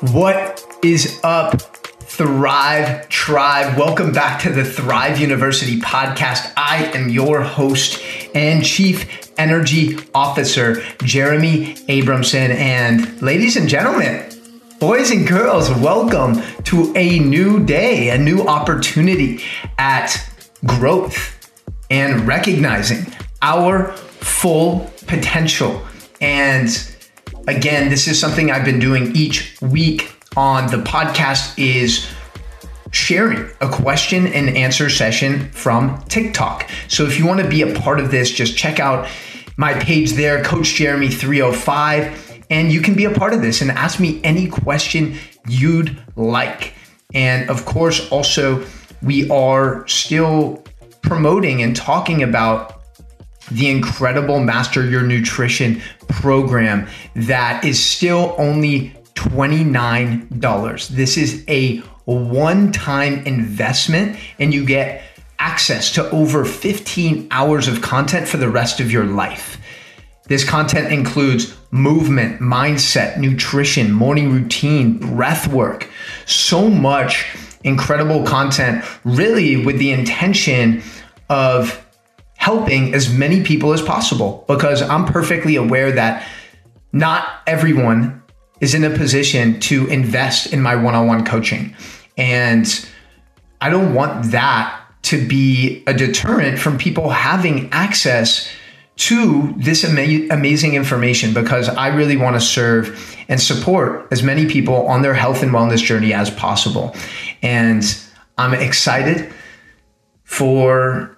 What is up, Thrive Tribe? Welcome back to the Thrive University podcast. I am your host and Chief Energy Officer, Jeremy Abramson. And ladies and gentlemen, boys and girls, welcome to a new day, a new opportunity at growth and recognizing our full potential. And again, this is something I've been doing each week on the podcast is sharing a question and answer session from TikTok. So if you want to be a part of this, just check out my page there, Coach Jeremy 305, and you can be a part of this and ask me any question you'd like. And of course, also, we are still promoting and talking about the incredible Master Your Nutrition program that is still only $29. This is a one time investment, and you get access to over 15 hours of content for the rest of your life. This content includes movement, mindset, nutrition, morning routine, breath work, so much incredible content, really with the intention of helping as many people as possible because I'm perfectly aware that not everyone is in a position to invest in my one on one coaching. And I don't want that to be a deterrent from people having access to this ama- amazing information because I really want to serve and support as many people on their health and wellness journey as possible. And I'm excited for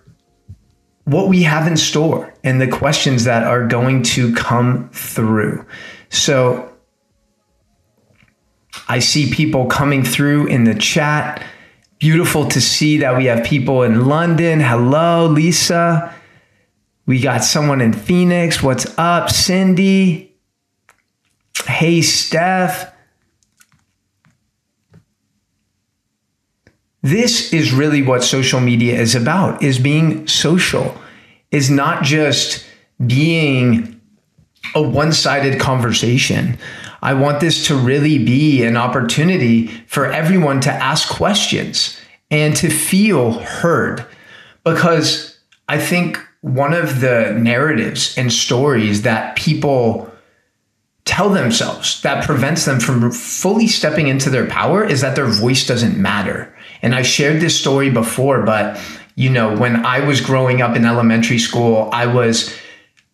what we have in store and the questions that are going to come through. So I see people coming through in the chat. Beautiful to see that we have people in London. Hello, Lisa. We got someone in Phoenix. What's up, Cindy? Hey, Steph. This is really what social media is about is being social. Is not just being a one-sided conversation. I want this to really be an opportunity for everyone to ask questions and to feel heard. Because i think one of the narratives and stories that people tell themselves that prevents them from fully stepping into their power is that their voice doesn't matter and I shared this story before, but you know, when I was growing up in elementary school, I was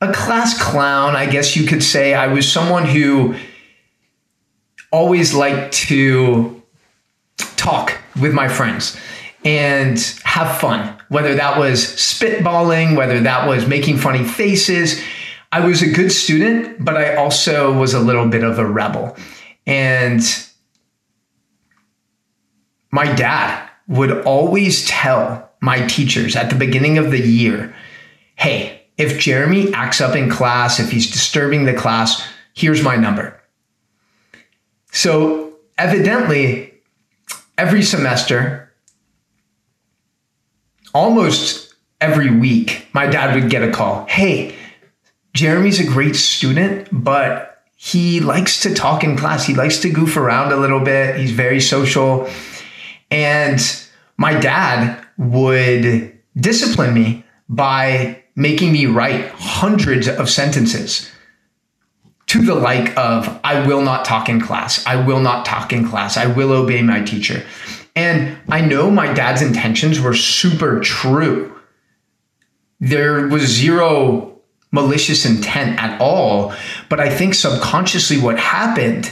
a class clown, I guess you could say. I was someone who always liked to talk with my friends and have fun, whether that was spitballing, whether that was making funny faces. I was a good student, but I also was a little bit of a rebel. And my dad would always tell my teachers at the beginning of the year, hey, if Jeremy acts up in class, if he's disturbing the class, here's my number. So evidently, every semester, almost every week, my dad would get a call. Hey, Jeremy's a great student, but he likes to talk in class. He likes to goof around a little bit. He's very social. And my dad would discipline me by making me write hundreds of sentences to the like of I will not talk in class. I will not talk in class. I will obey my teacher. And I know my dad's intentions were super true. There was zero malicious intent at all. But I think subconsciously what happened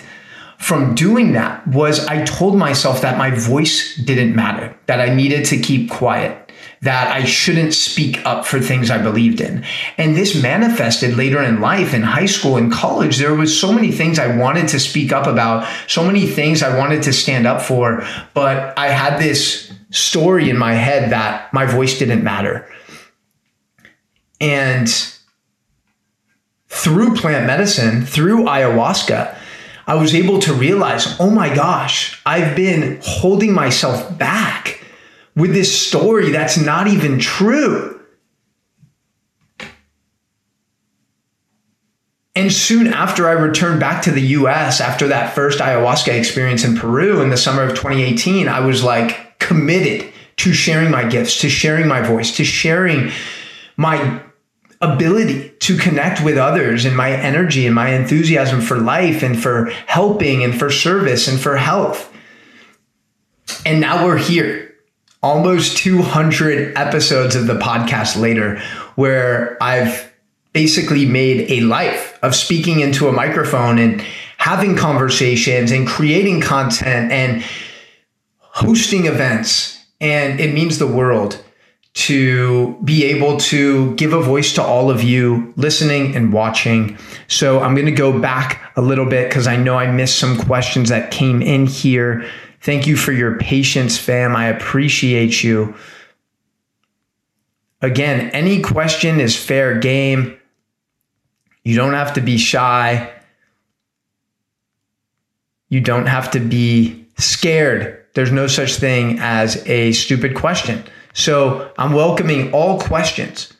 from doing that was I told myself that my voice didn't matter, that I needed to keep quiet, that I shouldn't speak up for things I believed in. And this manifested later in life, in high school, in college. There was so many things I wanted to speak up about, so many things I wanted to stand up for, but I had this story in my head that my voice didn't matter. And through plant medicine, through ayahuasca, I was able to realize, oh my gosh, I've been holding myself back with this story that's not even true. And soon after I returned back to the US, after that first ayahuasca experience in Peru in the summer of 2018, I was like committed to sharing my gifts, to sharing my voice, to sharing my ability to connect with others and my energy and my enthusiasm for life and for helping and for service and for health. And now we're here, almost 200 episodes of the podcast later, where I've basically made a life of speaking into a microphone and having conversations and creating content and hosting events. And it means the world to be able to give a voice to all of you listening and watching. So I'm going to go back a little bit because I know I missed some questions that came in here. Thank you for your patience, fam. I appreciate you. Again, any question is fair game. You don't have to be shy. You don't have to be scared. There's no such thing as a stupid question. So I'm welcoming all questions.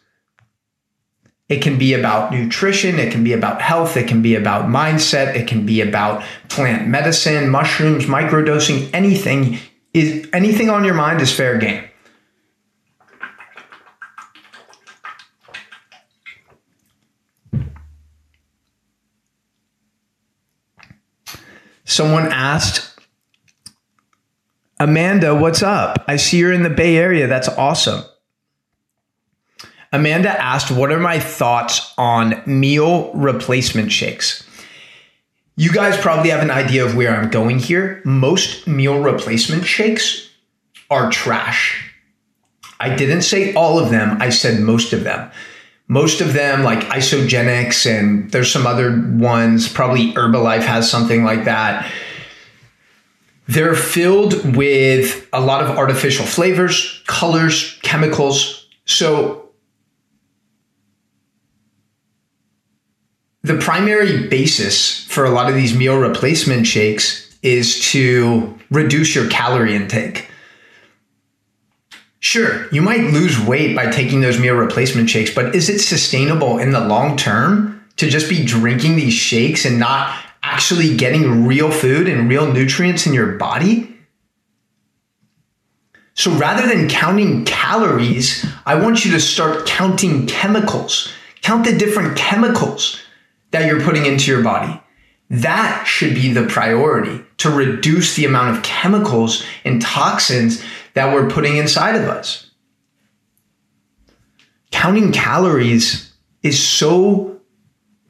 It can be about nutrition, it can be about health, it can be about mindset, it can be about plant medicine, mushrooms, microdosing, anything is anything on your mind is fair game. Someone asked Amanda, what's up? I see you're in the Bay Area. That's awesome. Amanda asked, What are my thoughts on meal replacement shakes? You guys probably have an idea of where I'm going here. Most meal replacement shakes are trash. I didn't say all of them, I said most of them. Most of them, like Isagenix, and there's some other ones, probably Herbalife has something like that they're filled with a lot of artificial flavors, colors, chemicals. So the primary basis for a lot of these meal replacement shakes is to reduce your calorie intake. Sure, you might lose weight by taking those meal replacement shakes, but is it sustainable in the long term to just be drinking these shakes and not actually getting real food and real nutrients in your body. So rather than counting calories, I want you to start counting chemicals. Count the different chemicals that you're putting into your body. That should be the priority to reduce the amount of chemicals and toxins that we're putting inside of us. Counting calories is so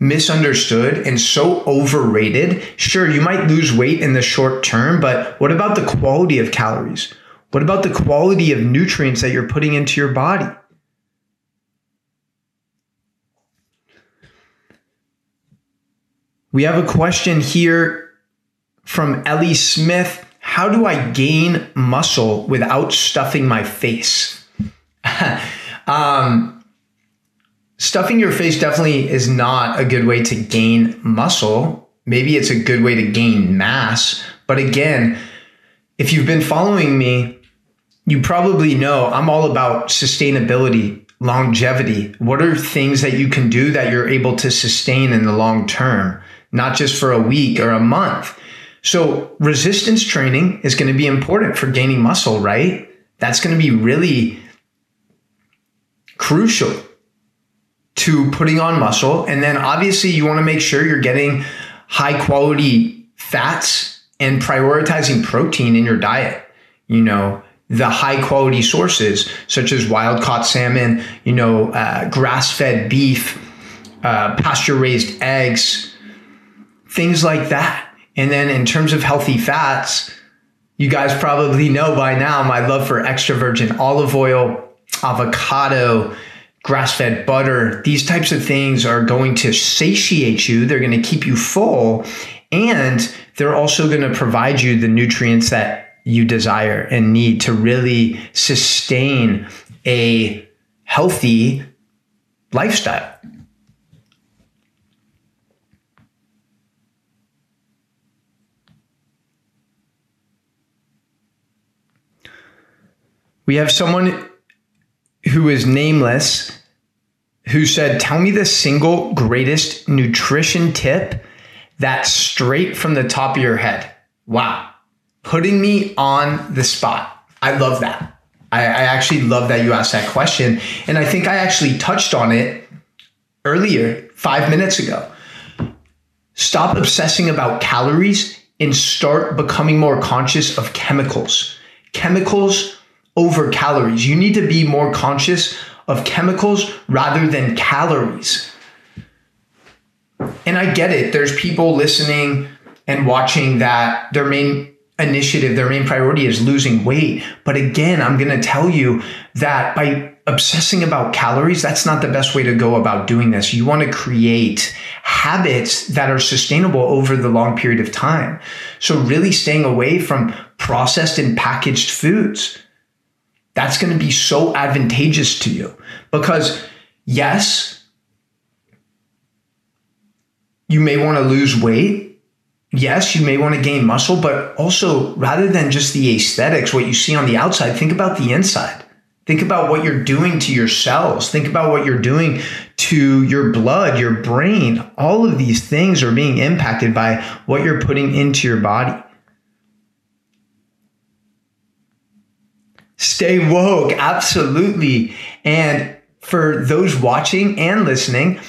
misunderstood and so overrated. Sure, you might lose weight in the short term, but what about the quality of calories? What about the quality of nutrients that you're putting into your body? We have a question here from Ellie Smith. How do I gain muscle without stuffing my face? um, stuffing your face definitely is not a good way to gain muscle. Maybe it's a good way to gain mass. But again, if you've been following me, you probably know I'm all about sustainability, longevity. What are things that you can do that you're able to sustain in the long term, not just for a week or a month? So, resistance training is going to be important for gaining muscle, right? That's going to be really crucial to putting on muscle. And then obviously you want to make sure you're getting high quality fats and prioritizing protein in your diet. You know, the high quality sources such as wild caught salmon, you know, uh, grass fed beef, uh, pasture raised eggs, things like that. And then in terms of healthy fats, you guys probably know by now my love for extra virgin olive oil, avocado, grass fed butter, these types of things are going to satiate you. They're going to keep you full. And they're also going to provide you the nutrients that you desire and need to really sustain a healthy lifestyle. We have someone who is nameless who said, Tell me the single greatest nutrition tip that's straight from the top of your head. Wow. Putting me on the spot. I love that. I, I actually love that you asked that question. And I think I actually touched on it earlier, five minutes ago. Stop obsessing about calories and start becoming more conscious of chemicals. Chemicals over calories. You need to be more conscious of chemicals rather than calories. And I get it. There's people listening and watching that their main initiative, their main priority is losing weight. But again, I'm going to tell you that by obsessing about calories, that's not the best way to go about doing this. You want to create habits that are sustainable over the long period of time. So really staying away from processed and packaged foods. That's going to be so advantageous to you because yes, you may want to lose weight yes, you may want to gain muscle, but also rather than just the aesthetics, what you see on the outside, think about the inside. Think about what you're doing to your cells. Think about what you're doing to your blood, your brain. All of these things are being impacted by what you're putting into your body. Stay woke, absolutely. And for those watching and listening,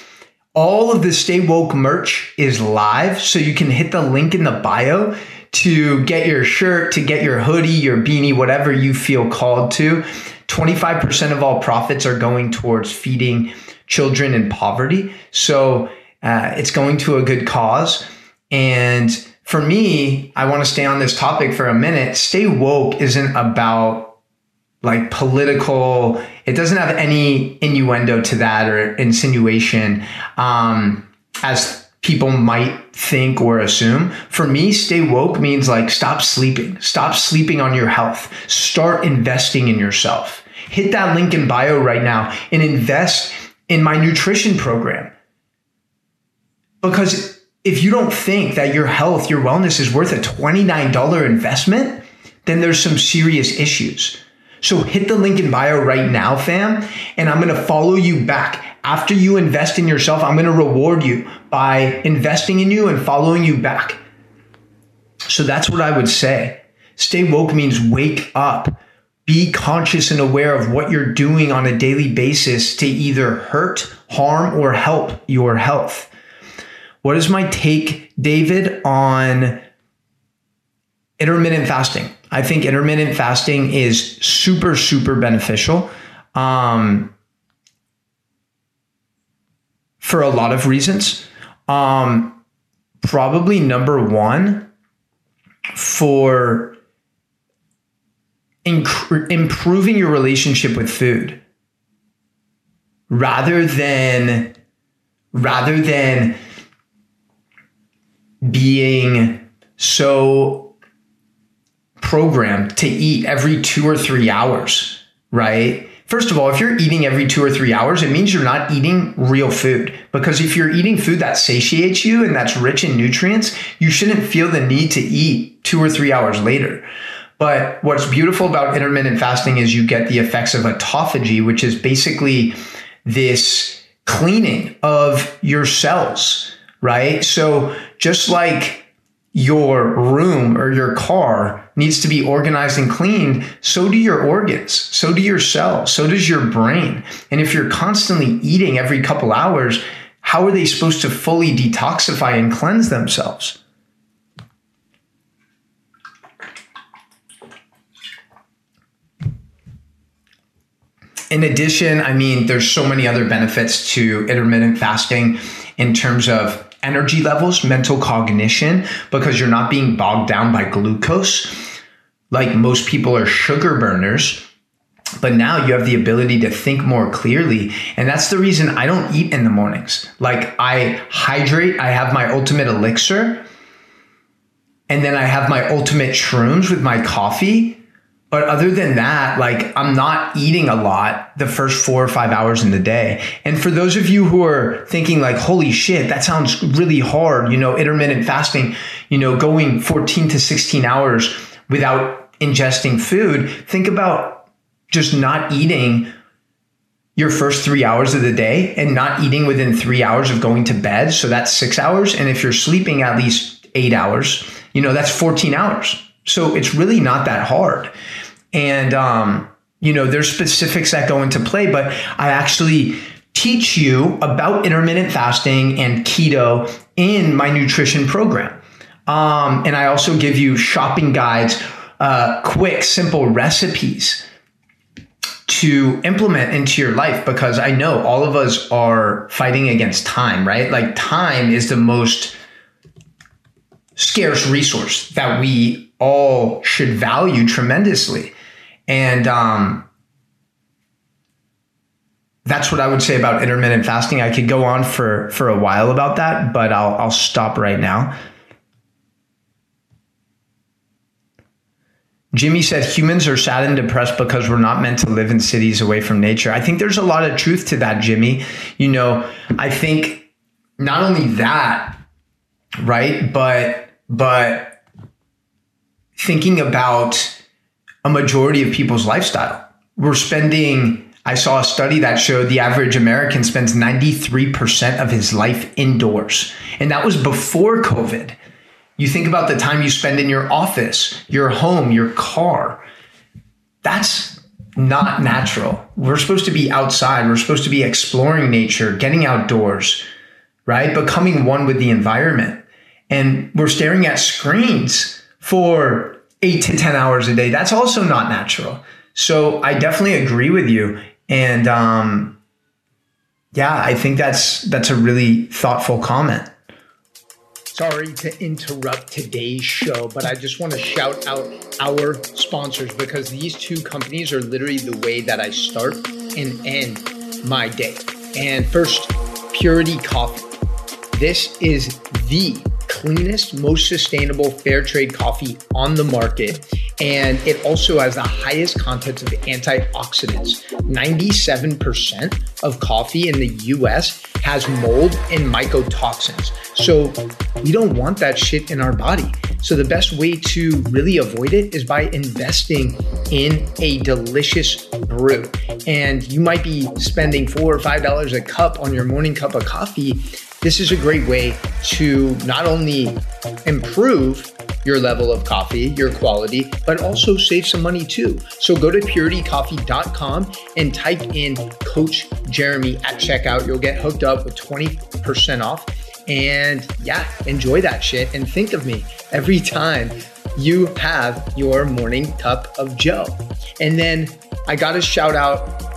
all of the Stay Woke merch is live. So you can hit the link in the bio to get your shirt, to get your hoodie, your beanie, whatever you feel called to. 25% of all profits are going towards feeding children in poverty. So uh, it's going to a good cause. And for me, I want to stay on this topic for a minute. Stay woke isn't about like political, it doesn't have any innuendo to that or insinuation um, as people might think or assume. For me, stay woke means like stop sleeping, stop sleeping on your health, start investing in yourself. Hit that link in bio right now and invest in my nutrition program. Because if you don't think that your health, your wellness is worth a $29 investment, then there's some serious issues. So hit the link in bio right now, fam, and I'm gonna follow you back. After you invest in yourself, I'm gonna reward you by investing in you and following you back. So that's what I would say. Stay woke means wake up be conscious and aware of what you're doing on a daily basis to either hurt, harm, or help your health. What is my take, David, on intermittent fasting? I think intermittent fasting is super, super beneficial um, for a lot of reasons. Um, probably number one, for improving your relationship with food rather than rather than being so programmed to eat every 2 or 3 hours, right? First of all, if you're eating every two or three hours, it means you're not eating real food. Because if you're eating food that satiates you and that's rich in nutrients, you shouldn't feel the need to eat two or three hours later. But what's beautiful about intermittent fasting is you get the effects of autophagy, which is basically this cleaning of your cells, right? So just like your room or your car needs to be organized and cleaned, so do your organs, so do your cells, so does your brain. And if you're constantly eating every couple hours, how are they supposed to fully detoxify and cleanse themselves? in addition, I mean, there's so many other benefits to intermittent fasting in terms of energy levels, mental cognition, because you're not being bogged down by glucose. Like most people are sugar burners. But now you have the ability to think more clearly. And that's the reason I don't eat in the mornings. Like I hydrate, I have my ultimate elixir, and then I have my ultimate shrooms with my coffee but other than that, like I'm not eating a lot the first four or five hours in the day. And for those of you who are thinking like, holy shit, that sounds really hard, you know, intermittent fasting, you know, going 14 to 16 hours without ingesting food, think about just not eating your first three hours of the day and not eating within three hours of going to bed. So that's six hours. And if you're sleeping at least eight hours, you know, that's 14 hours. So it's really not that hard. And, um, you know, there's specifics that go into play, but I actually teach you about intermittent fasting and keto in my nutrition program. Um, and I also give you shopping guides, uh, quick, simple recipes to implement into your life because I know all of us are fighting against time, right? Like time is the most scarce resource that we all should value tremendously. And um, that's what I would say about intermittent fasting. I could go on for for a while about that, but I'll I'll stop right now. Jimmy said humans are sad and depressed because we're not meant to live in cities away from nature. I think there's a lot of truth to that, Jimmy. You know, I think not only that, right, but but thinking about a majority of people's lifestyle. We're spending I saw a study that showed the average American spends 93% of his life indoors. And that was before COVID. You think about the time you spend in your office, your home, your car. That's not natural. We're supposed to be outside. We're supposed to be exploring nature, getting outdoors, right? Becoming one with the environment. And we're staring at screens for eight to 10 hours a day. That's also not natural. So I definitely agree with you. And um, yeah, I think that's that's a really thoughtful comment. Sorry to interrupt today's show, but I just want to shout out our sponsors because these two companies are literally the way that I start and end my day. And first, Purity Coffee. This is the cleanest, most sustainable fair trade coffee on the market. And it also has the highest content of antioxidants. 97% of coffee in the US has mold and mycotoxins. So we don't want that shit in our body. So the best way to really avoid it is by investing in a delicious brew. And you might be spending four or five dollars a cup on your morning cup of coffee this is a great way to not only improve your level of coffee, your quality, but also save some money too. So go to puritycoffee.com and type in Coach Jeremy at checkout. You'll get hooked up with 20% off. And yeah, enjoy that shit. And think of me every time you have your morning cup of Joe. And then I got to shout out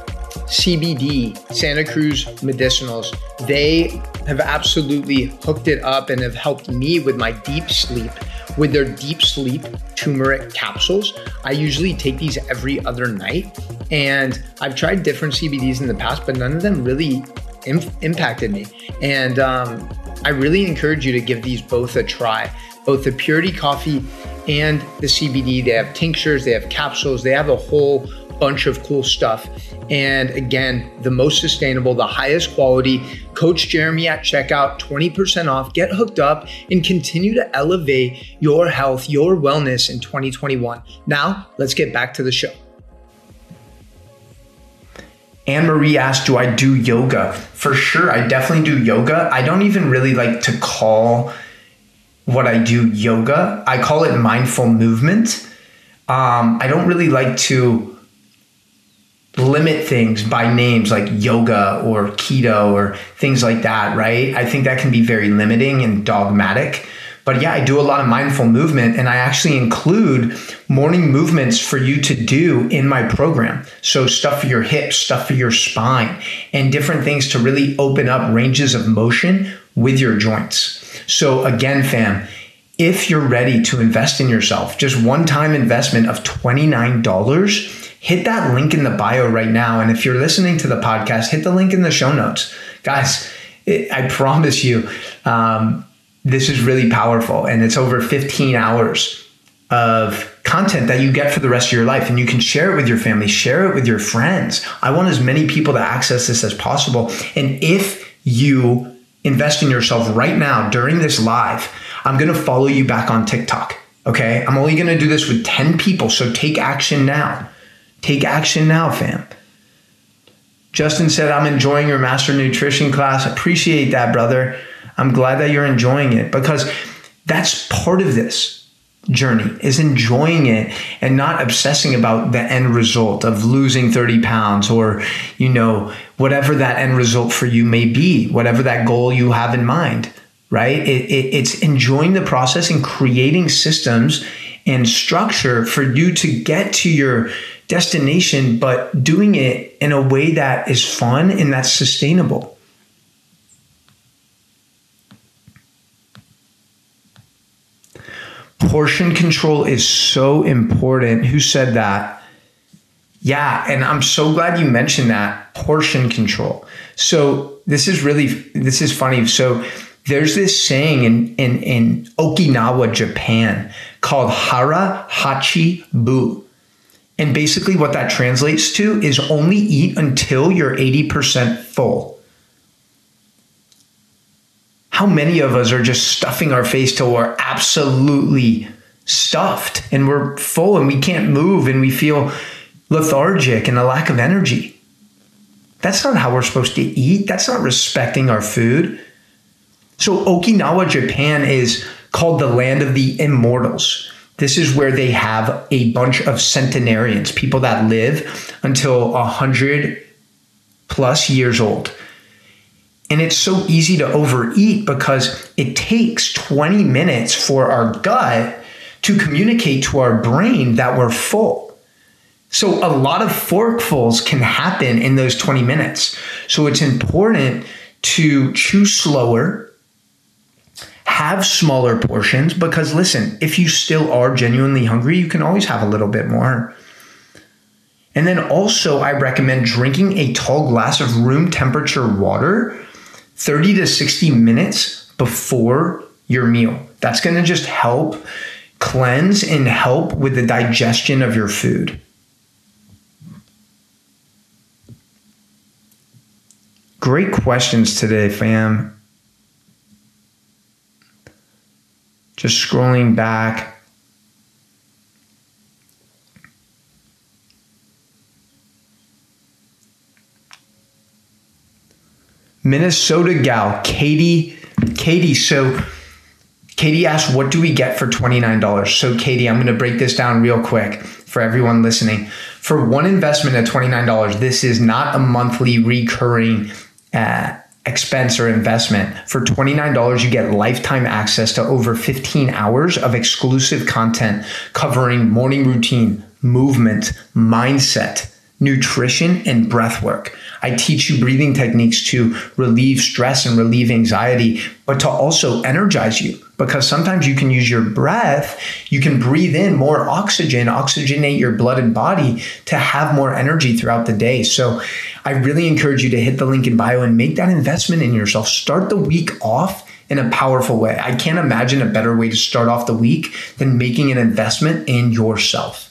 CBD, Santa Cruz Medicinals. They have absolutely hooked it up and have helped me with my deep sleep with their deep sleep turmeric capsules. I usually take these every other night. And I've tried different CBDs in the past, but none of them really Im- impacted me. And um, I really encourage you to give these both a try. Both the Purity Coffee and the CBD. They have tinctures, they have capsules, they have a whole bunch of cool stuff. And again, the most sustainable, the highest quality. Coach Jeremy at checkout, 20% off. Get hooked up and continue to elevate your health, your wellness in 2021. Now, let's get back to the show. Anne Marie asked, Do I do yoga? For sure, I definitely do yoga. I don't even really like to call what I do yoga, I call it mindful movement. Um, I don't really like to limit things by names like yoga or keto or things like that, right? I think that can be very limiting and dogmatic. But yeah, I do a lot of mindful movement and I actually include morning movements for you to do in my program. So, stuff for your hips, stuff for your spine, and different things to really open up ranges of motion with your joints. So, again, fam, if you're ready to invest in yourself, just one time investment of $29 hit that link in the bio right now. And if you're listening to the podcast, hit the link in the show notes. Guys, it, I promise you, um, this is really powerful. And it's over 15 hours of content that you get for the rest of your life. And you can share it with your family, share it with your friends. I want as many people to access this as possible. And if you invest in yourself right now during this live, I'm going to follow you back on TikTok. Okay. I'm only going to do this with 10 people. So take action now. Take action now, fam. Justin said, I'm enjoying your master nutrition class. Appreciate that, brother. I'm glad that you're enjoying it because that's part of this journey is enjoying it and not obsessing about the end result of losing 30 pounds or you know whatever that end result for you may be whatever that goal you have in mind right it, it, it's enjoying the process and creating systems and structure for you to get to your destination but doing it in a way that is fun and that's sustainable portion control is so important. Who said that? Yeah, and I'm so glad you mentioned that portion control. So this is really this is funny. So there's this saying in in, in Okinawa, Japan, called hara hachi bu. And basically what that translates to is only eat until you're 80% full how many of us are just stuffing our face till we're absolutely stuffed and we're full and we can't move and we feel lethargic and a lack of energy? That's not how we're supposed to eat. That's not respecting our food. So, Okinawa, Japan is called the land of the immortals. This is where they have a bunch of centenarians, people that live until 100 plus years old. And it's so easy to overeat because it takes 20 minutes for our gut to communicate to our brain that we're full. So a lot of forkfuls can happen in those 20 minutes. So it's important to chew slower, have smaller portions because listen, if you still are genuinely hungry, you can always have a little bit more. And then also, I recommend drinking a tall glass of room temperature water 30 to 60 minutes before your meal. That's going to just help cleanse and help with the digestion of your food. Great questions today, fam. Just scrolling back. Minnesota gal, Katie. Katie, so Katie asked, What do we get for $29? So, Katie, I'm going to break this down real quick for everyone listening. For one investment at $29, this is not a monthly recurring uh, expense or investment. For $29, you get lifetime access to over 15 hours of exclusive content covering morning routine, movement, mindset, nutrition, and breath work. I teach you breathing techniques to relieve stress and relieve anxiety, but to also energize you because sometimes you can use your breath, you can breathe in more oxygen, oxygenate your blood and body to have more energy throughout the day. So I really encourage you to hit the link in bio and make that investment in yourself. Start the week off in a powerful way. I can't imagine a better way to start off the week than making an investment in yourself.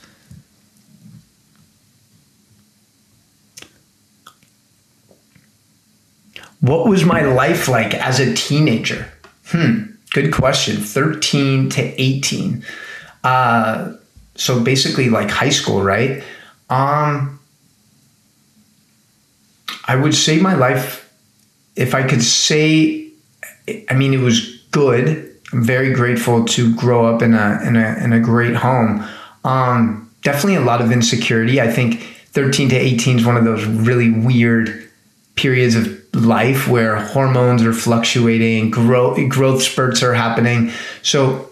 What was my life like as a teenager? Hmm, good question. 13 to 18. Uh, so basically like high school, right? Um, I would say my life, if I could say, I mean, it was good. I'm very grateful to grow up in a in a in a great home. Um, definitely a lot of insecurity. I think 13 to 18 is one of those really weird periods of life where hormones are fluctuating, growth growth spurts are happening. So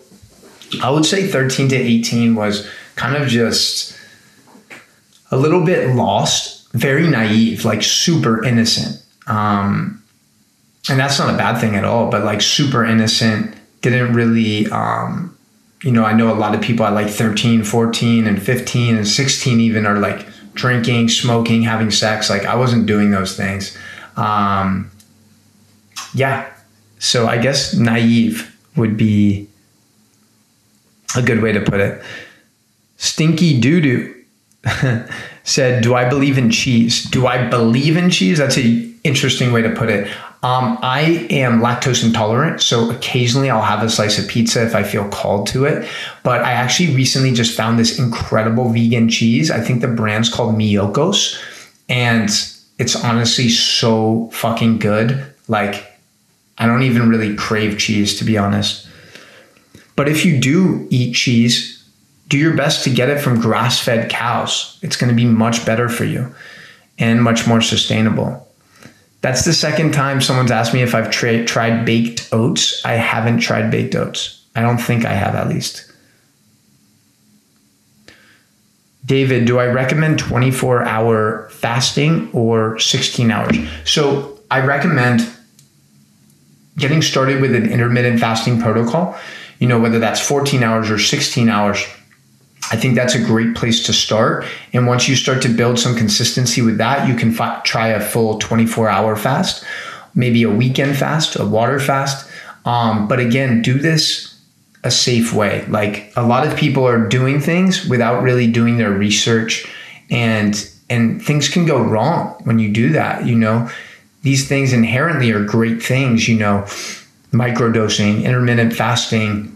I would say 13 to 18 was kind of just a little bit lost, very naive, like super innocent. Um, and that's not a bad thing at all, but like super innocent, didn't really, um, you know, I know a lot of people at like 13, 14, and 15 and 16 even are like drinking, smoking, having sex. Like I wasn't doing those things. Um, yeah. So I guess naive would be a good way to put it. Stinky doo doo said, Do I believe in cheese? Do I believe in cheese? That's an interesting way to put it. Um, I am lactose intolerant, so occasionally I'll have a slice of pizza if I feel called to it. But I actually recently just found this incredible vegan cheese. I think the brand's called Miyoko's. And it's honestly so fucking good. Like, I don't even really crave cheese, to be honest. But if you do eat cheese, do your best to get it from grass fed cows. It's going to be much better for you and much more sustainable. That's the second time someone's asked me if I've tra- tried baked oats. I haven't tried baked oats. I don't think I have, at least. David, do I recommend 24 hour fasting or 16 hours? So I recommend getting started with an intermittent fasting protocol, you know, whether that's 14 hours or 16 hours. I think that's a great place to start. And once you start to build some consistency with that, you can try a full 24 hour fast, maybe a weekend fast, a water fast. Um, but again, do this a safe way. Like a lot of people are doing things without really doing their research and and things can go wrong when you do that, you know. These things inherently are great things, you know, microdosing, intermittent fasting,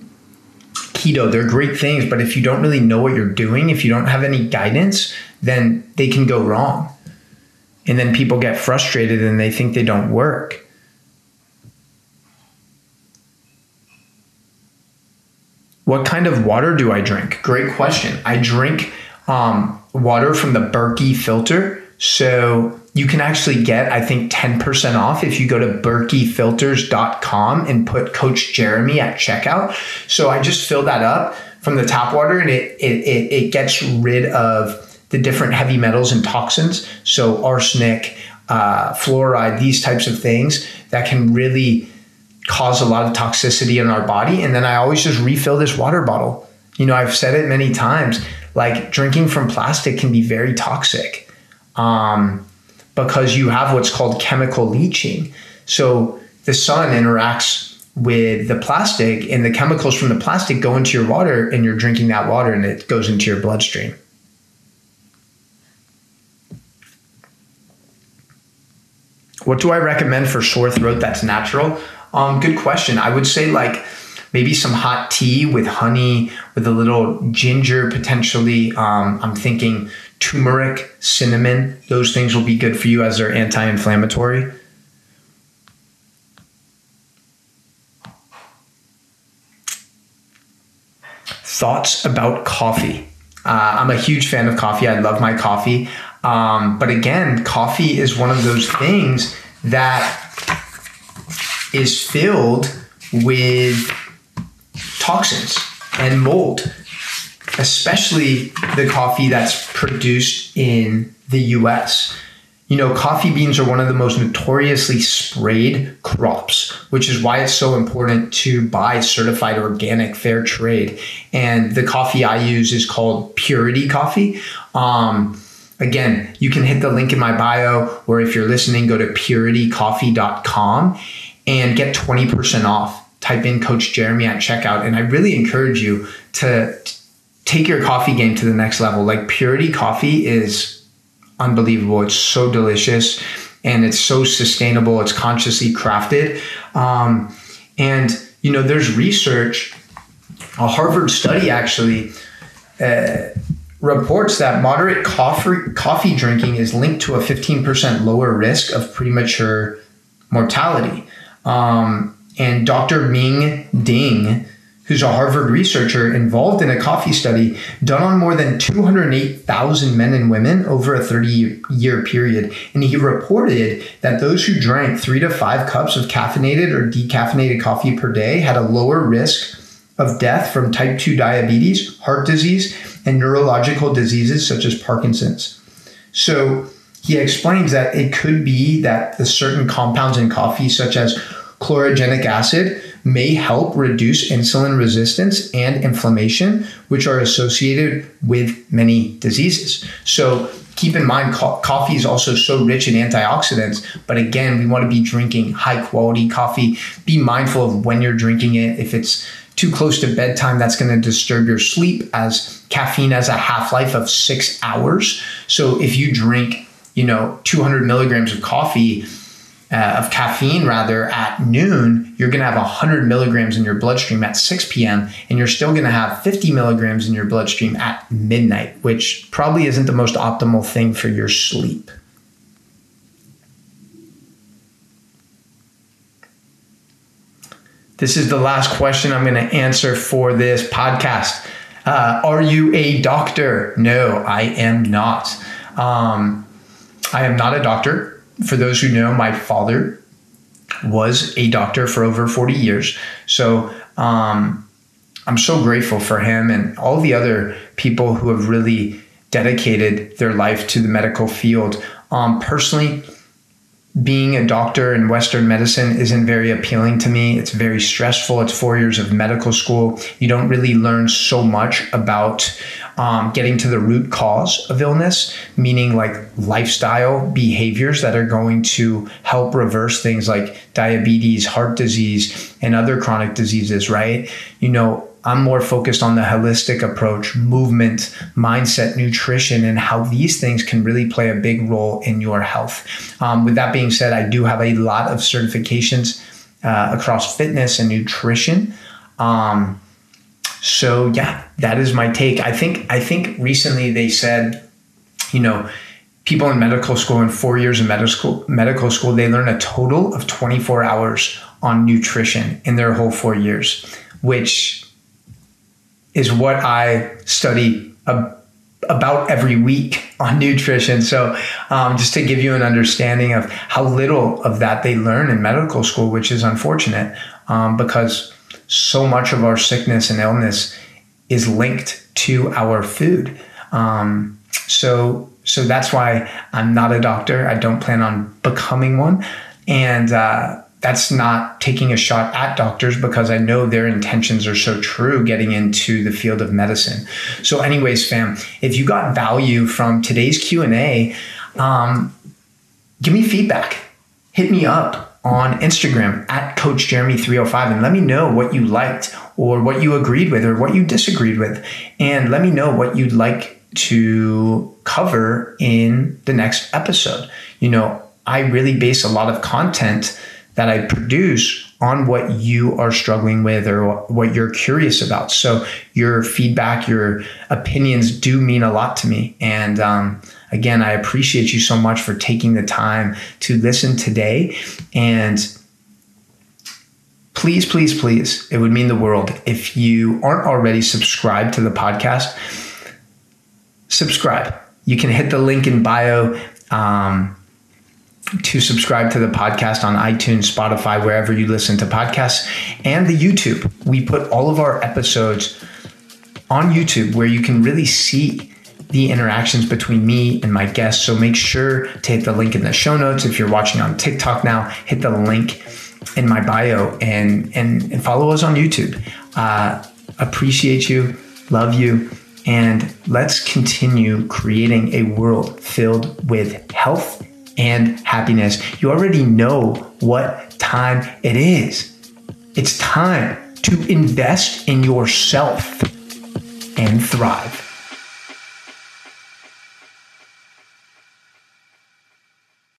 keto, they're great things, but if you don't really know what you're doing, if you don't have any guidance, then they can go wrong. And then people get frustrated and they think they don't work. What kind of water do I drink? Great question. I drink um, water from the Berkey filter. So you can actually get, I think, 10% off if you go to berkeyfilters.com and put Coach Jeremy at checkout. So I just fill that up from the tap water and it, it, it, it gets rid of the different heavy metals and toxins. So arsenic, uh, fluoride, these types of things that can really cause a lot of toxicity in our body. And then I always just refill this water bottle. You know, I've said it many times like drinking from plastic can be very toxic um, because you have what's called chemical leaching. So the sun interacts with the plastic, and the chemicals from the plastic go into your water, and you're drinking that water, and it goes into your bloodstream. What do I recommend for sore throat that's natural? Um, good question. I would say like maybe some hot tea with honey, with a little ginger potentially. Um, I'm thinking turmeric, cinnamon. Those things will be good for you as they're anti-inflammatory. Thoughts about coffee. Uh, I'm a huge fan of coffee. I love my coffee. Um, but again, coffee is one of those things that is filled with toxins and mold, especially the coffee that's produced in the US. You know, coffee beans are one of the most notoriously sprayed crops, which is why it's so important to buy certified organic fair trade. And the coffee I use is called Purity Coffee. Um, again, you can hit the link in my bio, or if you're listening, go to puritycoffee.com and get 20% off. Type in Coach Jeremy at checkout. And I really encourage you to take your coffee game to the next level. Like Purity Coffee is unbelievable. It's so delicious and it's so sustainable. It's consciously crafted. Um, and, you know, there's research, a Harvard study actually. Uh, reports that moderate coffee, coffee drinking is linked to a 15% lower risk of premature mortality. Um, and Dr. Ming Ding, who's a Harvard researcher involved in a coffee study done on more than 208,000 men and women over a 30 year period. And he reported that those who drank three to five cups of caffeinated or decaffeinated coffee per day had a lower risk of death from type 2 diabetes, heart disease, and neurological diseases such as Parkinson's. So he explains that it could be that the certain compounds in coffee, such as chlorogenic acid, may help reduce insulin resistance and inflammation, which are associated with many diseases. So keep in mind, co- coffee is also so rich in antioxidants. But again, we want to be drinking high quality coffee. Be mindful of when you're drinking it. If it's too close to bedtime, that's going to disturb your sleep as caffeine has a half life of six hours. So if you drink you know 200 milligrams of coffee uh, of caffeine rather at noon, you're going to have 100 milligrams in your bloodstream at 6 p.m. and you're still going to have 50 milligrams in your bloodstream at midnight, which probably isn't the most optimal thing for your sleep. This is the last question I'm going to answer for this podcast. Uh, are you a doctor? No, I am not. Um, I am not a doctor. For those who know, my father was a doctor for over 40 years. So um, I'm so grateful for him and all the other people who have really dedicated their life to the medical field. Um, personally, being a doctor in Western medicine isn't very appealing to me. It's very stressful. It's four years of medical school. You don't really learn so much about um, getting to the root cause of illness, meaning like lifestyle behaviors that are going to help reverse things like diabetes, heart disease, and other chronic diseases, right? You know, I'm more focused on the holistic approach, movement, mindset, nutrition, and how these things can really play a big role in your health. Um, with that being said, I do have a lot of certifications uh, across fitness and nutrition. Um, so yeah, that is my take. I think I think recently they said, you know, people in medical school in four years of medical medical school they learn a total of 24 hours on nutrition in their whole four years, which is what I study about every week on nutrition. So, um, just to give you an understanding of how little of that they learn in medical school, which is unfortunate um, because so much of our sickness and illness is linked to our food. Um, so, so that's why I'm not a doctor. I don't plan on becoming one. And, uh, that's not taking a shot at doctors because I know their intentions are so true getting into the field of medicine. So, anyways, fam, if you got value from today's Q and A, um, give me feedback. Hit me up on Instagram at Coach Jeremy 305 and let me know what you liked or what you agreed with or what you disagreed with. And let me know what you'd like to cover in the next episode. You know, I really base a lot of content that I produce on what you are struggling with or what you're curious about. So your feedback, your opinions do mean a lot to me. And um, again, I appreciate you so much for taking the time to listen today. And please, please, please, it would mean the world if you aren't already subscribed to the podcast. Subscribe. You can hit the link in bio. Um, to subscribe to the podcast on iTunes, Spotify, wherever you listen to podcasts, and the YouTube. We put all of our episodes on YouTube where you can really see the interactions between me and my guests. So make sure to hit the link in the show notes. If you're watching on TikTok now, hit the link in my bio and and, and follow us on YouTube. Uh, appreciate you, love you, and let's continue creating a world filled with health and happiness. You already know what time it is. It's time to invest in yourself and thrive.